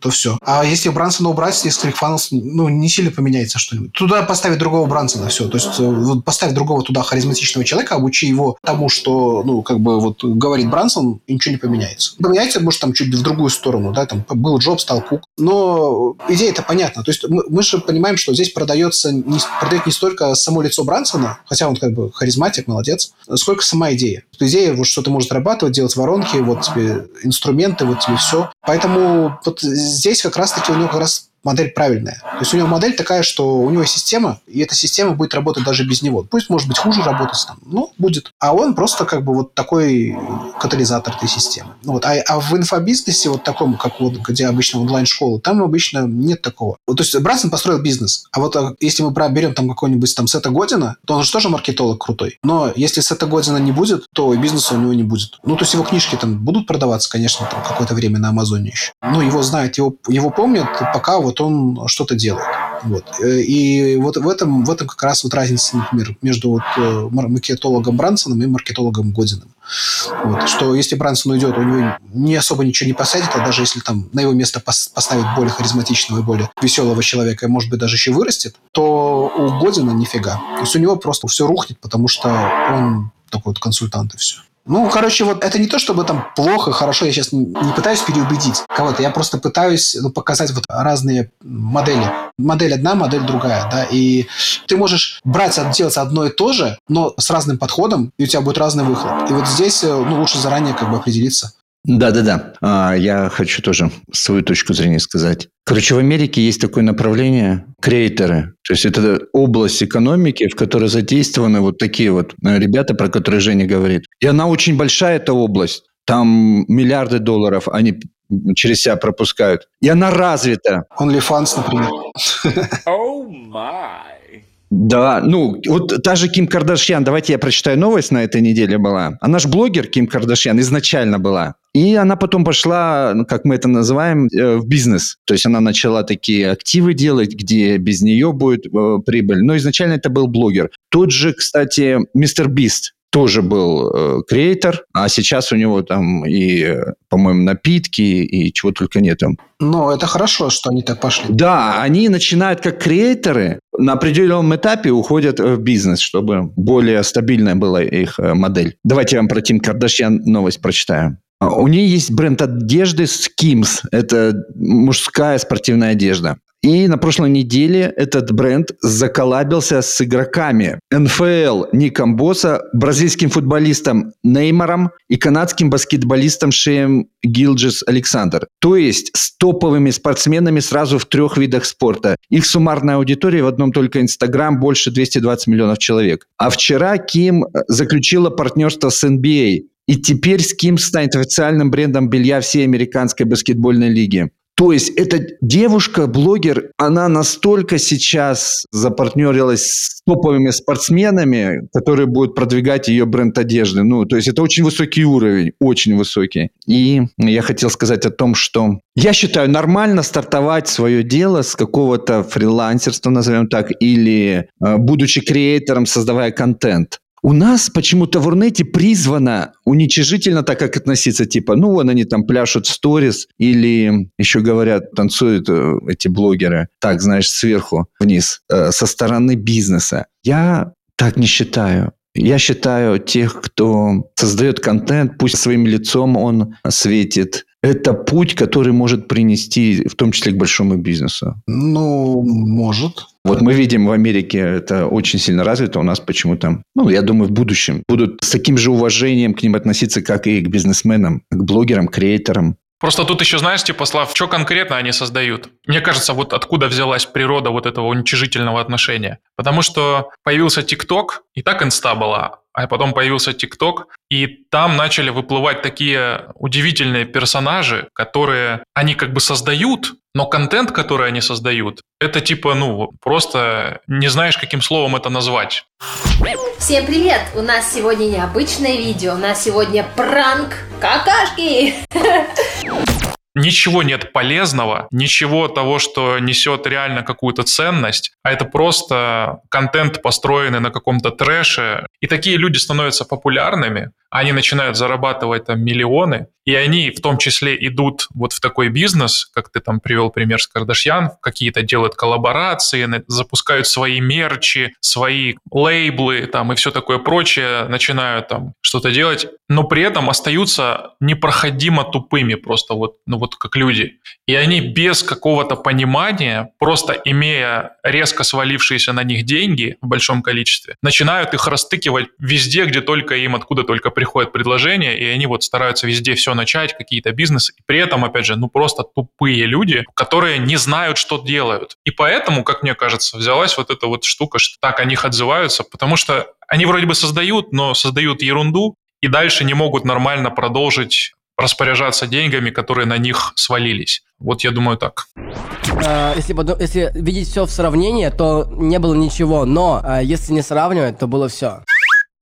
то все. А если Брансона убрать, если ClickFunnels, ну, не сильно поменяется что-нибудь. Туда поставить другого Брансона, все. То есть э, поставь другого туда харизматичного человека, обучи его тому, что, ну, как бы вот говорит Брансон, и ничего не поменяется. Поменяется, может, там чуть в другую сторону, да, там был Джоб, стал Кук. Но идея-то понятна. То есть мы, мы же понимаем, что здесь продается не, продает не столько само лицо Брансона, хотя он как бы харизматик, молодец, сколько сама идея. Идея, вот что ты можешь зарабатывать, делать воронки, вот тебе инструменты, вот тебе все. Поэтому вот здесь как раз-таки у него как раз модель правильная. То есть у него модель такая, что у него система, и эта система будет работать даже без него. Пусть, может быть, хуже работать там, но будет. А он просто как бы вот такой катализатор этой системы. Ну вот. А, а в инфобизнесе, вот таком, как вот, где обычно онлайн-школы, там обычно нет такого. Вот, то есть Брансон построил бизнес. А вот а, если мы берем там какой-нибудь там Сета Година, то он же тоже маркетолог крутой. Но если Сета Година не будет, то и бизнеса у него не будет. Ну, то есть его книжки там будут продаваться, конечно, там какое-то время на Амазоне еще. Ну, его знают, его, его помнят, пока вот вот он что-то делает. Вот. И вот в этом, в этом как раз вот разница, например, между вот э, маркетологом Брансоном и маркетологом Годиным. Вот. Что если Брансон уйдет, у него не особо ничего не посадит, а даже если там на его место поставить более харизматичного и более веселого человека, и, может быть, даже еще вырастет, то у Година нифига. То есть у него просто все рухнет, потому что он такой вот консультант и все. Ну, короче, вот это не то, чтобы там плохо, хорошо, я сейчас не пытаюсь переубедить кого-то, я просто пытаюсь ну, показать вот разные модели. Модель одна, модель другая, да, и ты можешь брать, делать одно и то же, но с разным подходом, и у тебя будет разный выхлоп. И вот здесь, э, ну, лучше заранее как бы определиться. Да-да-да. А, я хочу тоже свою точку зрения сказать. Короче, в Америке есть такое направление – креаторы. То есть это область экономики, в которой задействованы вот такие вот э, ребята, про которые Женя говорит. И она очень большая, эта область. Там миллиарды долларов они через себя пропускают. И она развита. OnlyFans, например. Oh my. Да, ну, вот та же Ким Кардашьян, давайте я прочитаю новость на этой неделе была. Она же блогер Ким Кардашьян изначально была. И она потом пошла, ну, как мы это называем, э, в бизнес. То есть она начала такие активы делать, где без нее будет э, прибыль. Но изначально это был блогер. Тот же, кстати, мистер Бист, тоже был э, креатор, а сейчас у него там и, э, по-моему, напитки и чего только нет там. Ну, это хорошо, что они так пошли. Да, они начинают как креаторы, на определенном этапе уходят в бизнес, чтобы более стабильная была их модель. Давайте я вам про Тим Кардашьян новость прочитаю. А, у нее есть бренд одежды Skims. Это мужская спортивная одежда. И на прошлой неделе этот бренд заколабился с игроками НФЛ Ником Босса, бразильским футболистом Неймаром и канадским баскетболистом Шеем Гилджис Александр. То есть с топовыми спортсменами сразу в трех видах спорта. Их суммарная аудитория в одном только Инстаграм больше 220 миллионов человек. А вчера Ким заключила партнерство с NBA. И теперь Skims станет официальным брендом белья всей американской баскетбольной лиги. То есть эта девушка-блогер, она настолько сейчас запартнерилась с топовыми спортсменами, которые будут продвигать ее бренд одежды. Ну, то есть это очень высокий уровень, очень высокий. И я хотел сказать о том, что я считаю нормально стартовать свое дело с какого-то фрилансерства, назовем так, или э, будучи креатором, создавая контент. У нас почему-то в Рунете призвано уничижительно так как относиться, типа, ну, вон они там пляшут в сторис, или еще говорят, танцуют э, эти блогеры, так, знаешь, сверху вниз, э, со стороны бизнеса. Я так не считаю. Я считаю тех, кто создает контент, пусть своим лицом он светит, это путь, который может принести в том числе к большому бизнесу. Ну, может. Вот мы видим в Америке это очень сильно развито, у нас почему-то, ну, я думаю, в будущем будут с таким же уважением к ним относиться, как и к бизнесменам, к блогерам, креаторам. Просто тут еще, знаешь, типа, Слав, что конкретно они создают? Мне кажется, вот откуда взялась природа вот этого уничижительного отношения. Потому что появился ТикТок, и так инста была, а потом появился ТикТок, и там начали выплывать такие удивительные персонажи, которые они как бы создают, но контент, который они создают, это типа, ну, просто не знаешь, каким словом это назвать. Всем привет! У нас сегодня необычное видео, у нас сегодня пранк какашки! ничего нет полезного, ничего того, что несет реально какую-то ценность, а это просто контент, построенный на каком-то трэше. И такие люди становятся популярными, они начинают зарабатывать там миллионы, и они в том числе идут вот в такой бизнес, как ты там привел пример с Кардашьян, какие-то делают коллаборации, запускают свои мерчи, свои лейблы там и все такое прочее, начинают там что-то делать, но при этом остаются непроходимо тупыми просто вот, ну вот как люди. И они без какого-то понимания, просто имея резко свалившиеся на них деньги в большом количестве, начинают их растыкивать везде, где только им откуда только приходят предложения, и они вот стараются везде все начать, какие-то бизнесы, и при этом, опять же, ну просто тупые люди, которые не знают, что делают. И поэтому, как мне кажется, взялась вот эта вот штука, что так о них отзываются, потому что они вроде бы создают, но создают ерунду, и дальше не могут нормально продолжить распоряжаться деньгами, которые на них свалились. Вот я думаю так. Э, если, если видеть все в сравнении, то не было ничего, но э, если не сравнивать, то было все.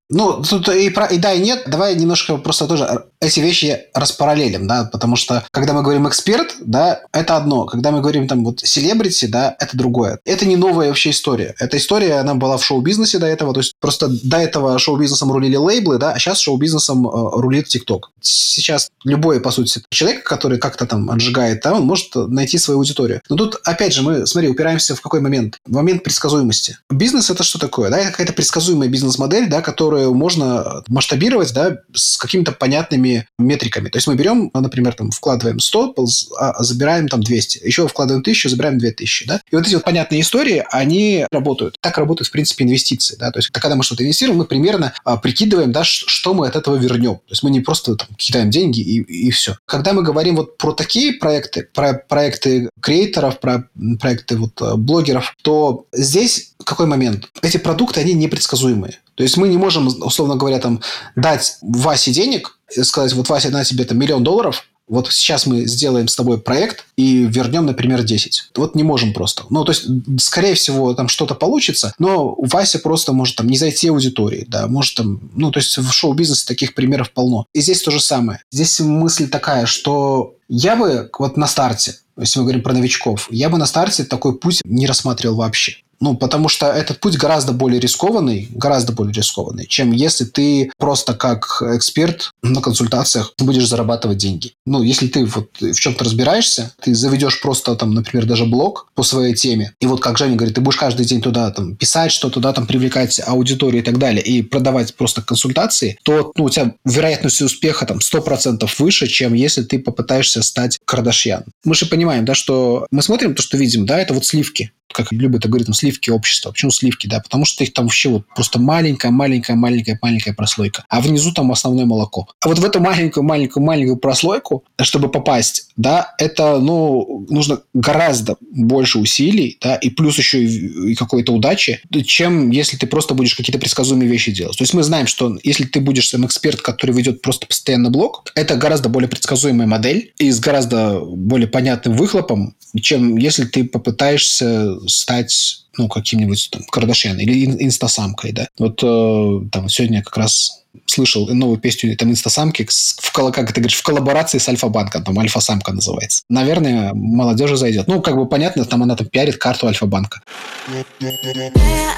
Ну, тут и, про, и да, и нет. Давай немножко просто тоже эти вещи распараллелим, да, потому что когда мы говорим эксперт, да, это одно. Когда мы говорим там вот селебрити, да, это другое. Это не новая вообще история. Эта история, она была в шоу-бизнесе до этого, то есть просто до этого шоу-бизнесом рулили лейблы, да, а сейчас шоу-бизнесом э, рулит ТикТок. Сейчас любой, по сути, человек, который как-то там отжигает, да, он может найти свою аудиторию. Но тут, опять же, мы, смотри, упираемся в какой момент? В момент предсказуемости. Бизнес – это что такое? Да, это какая-то предсказуемая бизнес-модель, да, которая которую можно масштабировать да, с какими-то понятными метриками. То есть мы берем, например, там, вкладываем 100, а забираем там 200. Еще вкладываем 1000, забираем 2000. Да? И вот эти вот понятные истории, они работают. Так работают, в принципе, инвестиции. Да? То есть когда мы что-то инвестируем, мы примерно а, прикидываем, да, что мы от этого вернем. То есть мы не просто там, кидаем деньги и, и все. Когда мы говорим вот про такие проекты, про проекты креаторов, про проекты вот э, блогеров, то здесь какой момент? Эти продукты, они непредсказуемые. То есть мы не можем, условно говоря, там, дать Васе денег, сказать, вот Вася, на тебе там миллион долларов, вот сейчас мы сделаем с тобой проект и вернем, например, 10. Вот не можем просто. Ну, то есть, скорее всего, там что-то получится, но Вася просто может там не зайти аудитории, да, может там, ну, то есть в шоу-бизнесе таких примеров полно. И здесь то же самое. Здесь мысль такая, что я бы вот на старте, если мы говорим про новичков, я бы на старте такой путь не рассматривал вообще. Ну, потому что этот путь гораздо более рискованный, гораздо более рискованный, чем если ты просто как эксперт на консультациях будешь зарабатывать деньги. Ну, если ты вот в чем-то разбираешься, ты заведешь просто там, например, даже блог по своей теме, и вот как Женя говорит, ты будешь каждый день туда там писать что-то, туда там привлекать аудиторию и так далее, и продавать просто консультации, то ну, у тебя вероятность успеха там 100% выше, чем если ты попытаешься стать Кардашьян. Мы же понимаем, да, что мы смотрим то, что видим, да, это вот сливки как любят говорить, там, сливки общества. Почему сливки, да? Потому что их там вообще вот просто маленькая, маленькая, маленькая, маленькая прослойка. А внизу там основное молоко. А вот в эту маленькую, маленькую, маленькую прослойку, чтобы попасть, да, это, ну, нужно гораздо больше усилий, да, и плюс еще и, какой-то удачи, чем если ты просто будешь какие-то предсказуемые вещи делать. То есть мы знаем, что если ты будешь сам эксперт, который ведет просто постоянно блог, это гораздо более предсказуемая модель и с гораздо более понятным выхлопом, чем если ты попытаешься стать ну, каким-нибудь там Кардашьян или инстасамкой, да. Вот э, там сегодня как раз слышал новую песню там инстасамки в, как ты говоришь, в коллаборации с Альфа-банком, там Альфа-самка называется. Наверное, молодежи зайдет. Ну, как бы понятно, там она там пиарит карту Альфа-банка.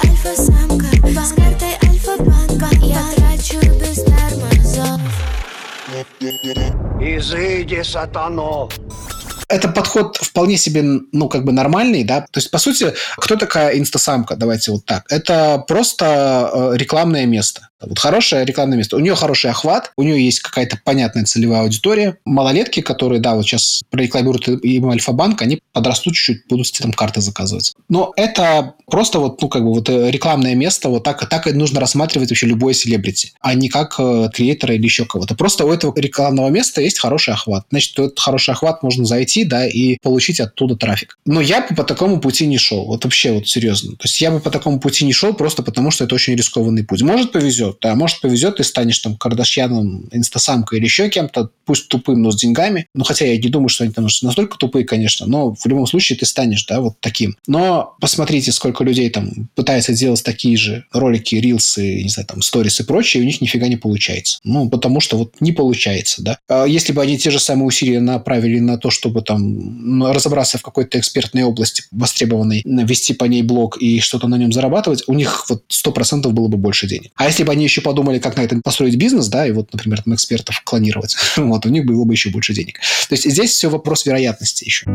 Альфа-самка, с картой Альфа-банка я трачу без тормозов. Изыди, сатано! это подход вполне себе, ну, как бы нормальный, да. То есть, по сути, кто такая инстасамка? Давайте вот так. Это просто э, рекламное место. Вот хорошее рекламное место. У нее хороший охват, у нее есть какая-то понятная целевая аудитория. Малолетки, которые, да, вот сейчас прорекламируют им Альфа-банк, они подрастут чуть-чуть, будут там карты заказывать. Но это просто вот, ну, как бы вот э, рекламное место, вот так, так и нужно рассматривать вообще любое селебрити, а не как э, креатора или еще кого-то. Просто у этого рекламного места есть хороший охват. Значит, этот хороший охват можно зайти, да, и получить оттуда трафик. Но я бы по такому пути не шел. Вот вообще вот серьезно. То есть я бы по такому пути не шел просто потому, что это очень рискованный путь. Может, повезет, повезет. Да, может, повезет, ты станешь там Кардашьяном, инстасамкой или еще кем-то, пусть тупым, но с деньгами. Ну, хотя я не думаю, что они там настолько тупые, конечно, но в любом случае ты станешь, да, вот таким. Но посмотрите, сколько людей там пытается делать такие же ролики, рилсы, не знаю, там, сторис и прочее, и у них нифига не получается. Ну, потому что вот не получается, да. А если бы они те же самые усилия направили на то, чтобы там разобраться в какой-то экспертной области востребованной, вести по ней блог и что-то на нем зарабатывать, у них вот 100% было бы больше денег. А если бы они еще подумали, как на этом построить бизнес, да, и вот, например, там экспертов клонировать, вот, у них было бы еще больше денег. То есть здесь все вопрос вероятности еще.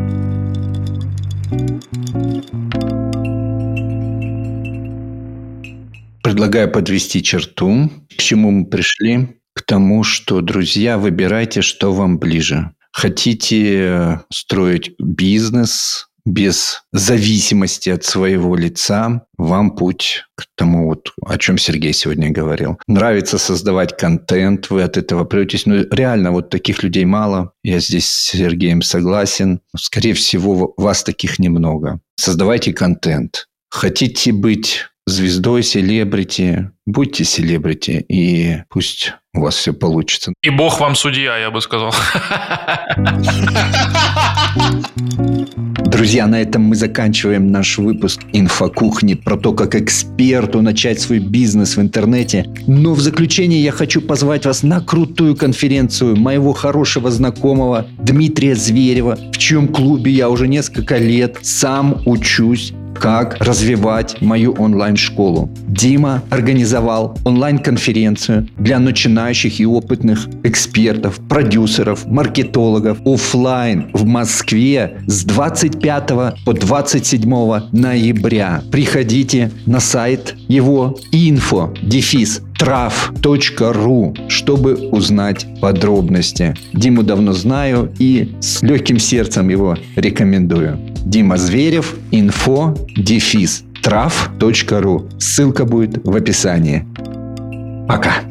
Предлагаю подвести черту. К чему мы пришли? К тому, что, друзья, выбирайте, что вам ближе. Хотите строить бизнес, без зависимости от своего лица, вам путь к тому, вот, о чем Сергей сегодня говорил. Нравится создавать контент, вы от этого претесь. Но реально вот таких людей мало. Я здесь с Сергеем согласен. Скорее всего, вас таких немного. Создавайте контент. Хотите быть звездой, селебрити, будьте селебрити, и пусть у вас все получится. И бог вам судья, я бы сказал. Друзья, на этом мы заканчиваем наш выпуск «Инфокухни» про то, как эксперту начать свой бизнес в интернете. Но в заключение я хочу позвать вас на крутую конференцию моего хорошего знакомого Дмитрия Зверева, в чьем клубе я уже несколько лет сам учусь как развивать мою онлайн-школу. Дима организовал онлайн-конференцию для начинающих и опытных экспертов, продюсеров, маркетологов офлайн в Москве с 25 по 27 ноября. Приходите на сайт его info дефис traf.ru, чтобы узнать подробности. Диму давно знаю и с легким сердцем его рекомендую. Дима Зверев, инфо, дефис, traf.ru. Ссылка будет в описании. Пока.